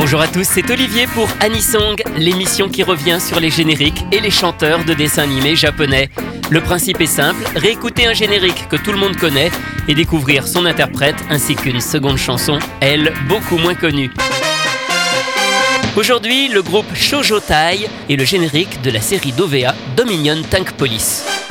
Bonjour à tous, c'est Olivier pour Anisong, l'émission qui revient sur les génériques et les chanteurs de dessins animés japonais. Le principe est simple, réécouter un générique que tout le monde connaît et découvrir son interprète ainsi qu'une seconde chanson, elle, beaucoup moins connue. Aujourd'hui, le groupe Shoujo Tai et le générique de la série d'OVA Dominion Tank Police.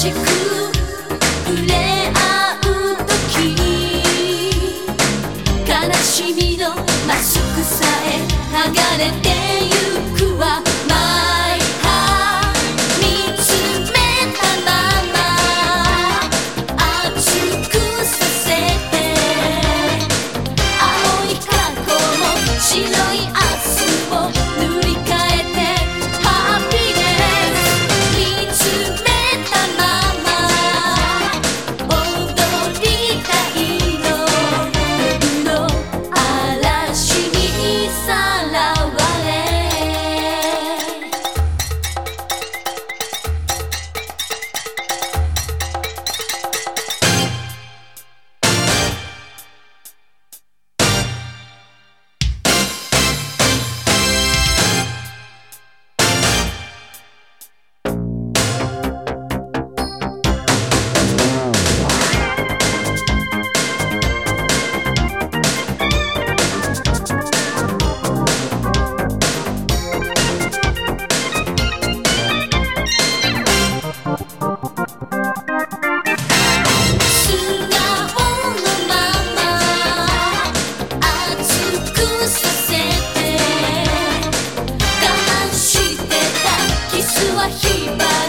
触れ合う時悲しみのマスクさえ剥がれて chyba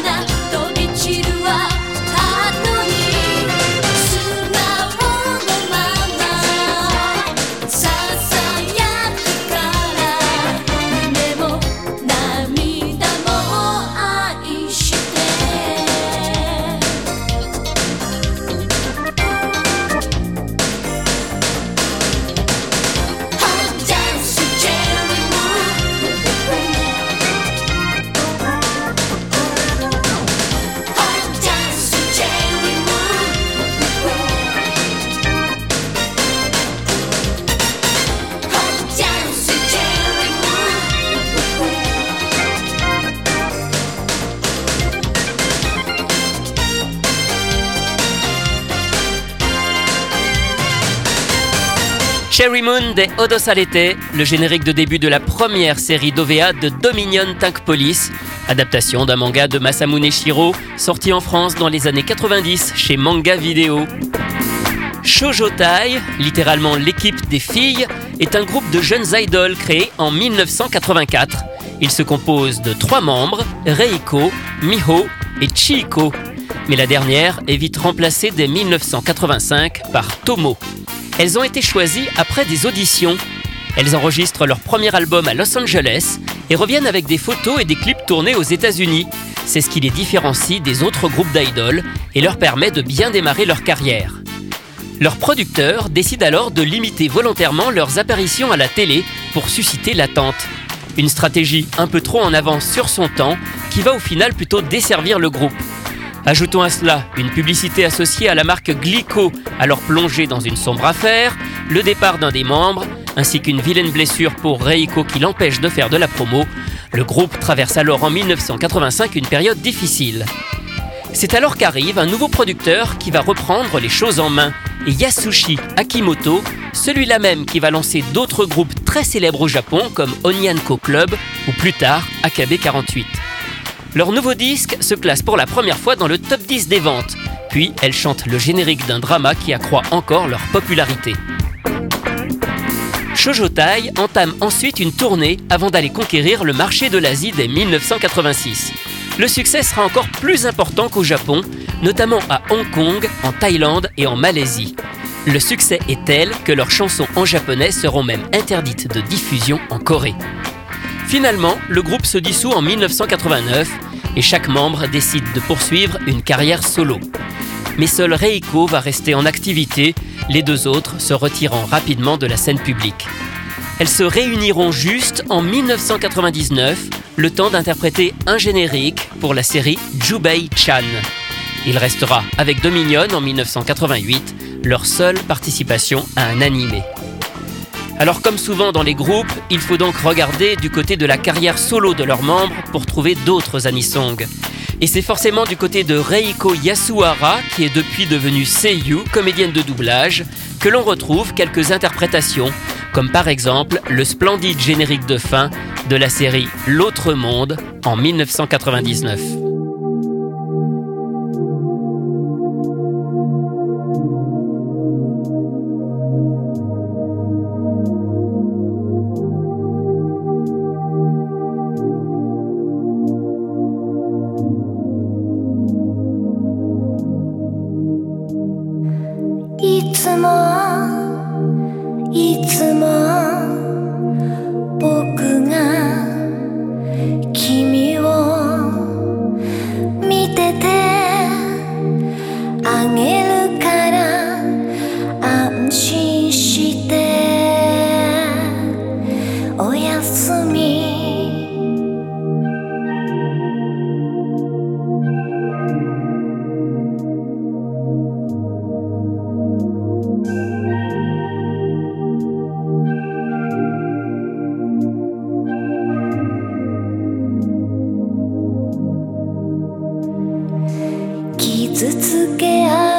Cherry Moon des Odo Salete, le générique de début de la première série d'OVA de Dominion Tank Police, adaptation d'un manga de Masamune Shiro, sorti en France dans les années 90 chez Manga Video. Shoujo Tai, littéralement l'équipe des filles, est un groupe de jeunes idoles créé en 1984. Il se compose de trois membres, Reiko, Miho et Chiiko. Mais la dernière est vite remplacée dès 1985 par Tomo. Elles ont été choisies après des auditions. Elles enregistrent leur premier album à Los Angeles et reviennent avec des photos et des clips tournés aux États-Unis. C'est ce qui les différencie des autres groupes d'idoles et leur permet de bien démarrer leur carrière. Leur producteur décide alors de limiter volontairement leurs apparitions à la télé pour susciter l'attente. Une stratégie un peu trop en avance sur son temps qui va au final plutôt desservir le groupe. Ajoutons à cela une publicité associée à la marque Glico, alors plongée dans une sombre affaire, le départ d'un des membres, ainsi qu'une vilaine blessure pour Reiko qui l'empêche de faire de la promo. Le groupe traverse alors en 1985 une période difficile. C'est alors qu'arrive un nouveau producteur qui va reprendre les choses en main, et Yasushi Akimoto, celui-là même qui va lancer d'autres groupes très célèbres au Japon comme Onyanko Club ou plus tard AKB 48. Leur nouveau disque se classe pour la première fois dans le top 10 des ventes, puis elle chante le générique d'un drama qui accroît encore leur popularité. Shoujotai entame ensuite une tournée avant d'aller conquérir le marché de l'Asie dès 1986. Le succès sera encore plus important qu'au Japon, notamment à Hong Kong, en Thaïlande et en Malaisie. Le succès est tel que leurs chansons en japonais seront même interdites de diffusion en Corée. Finalement, le groupe se dissout en 1989 et chaque membre décide de poursuivre une carrière solo. Mais seul Reiko va rester en activité, les deux autres se retirant rapidement de la scène publique. Elles se réuniront juste en 1999, le temps d'interpréter un générique pour la série Jubei Chan. Il restera avec Dominion en 1988, leur seule participation à un animé. Alors comme souvent dans les groupes, il faut donc regarder du côté de la carrière solo de leurs membres pour trouver d'autres anisongs. Et c'est forcément du côté de Reiko Yasuhara, qui est depuis devenue Seiyu, comédienne de doublage, que l'on retrouve quelques interprétations, comme par exemple le splendide générique de fin de la série L'autre monde en 1999. 続け合う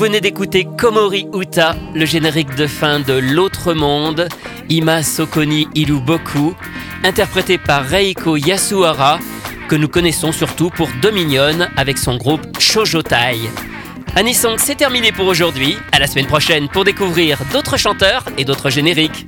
venez d'écouter Komori Uta, le générique de fin de L'autre monde, Ima Sokoni Iluboku, interprété par Reiko Yasuhara, que nous connaissons surtout pour Dominion avec son groupe Shoujotai. Anisong, c'est terminé pour aujourd'hui. À la semaine prochaine pour découvrir d'autres chanteurs et d'autres génériques.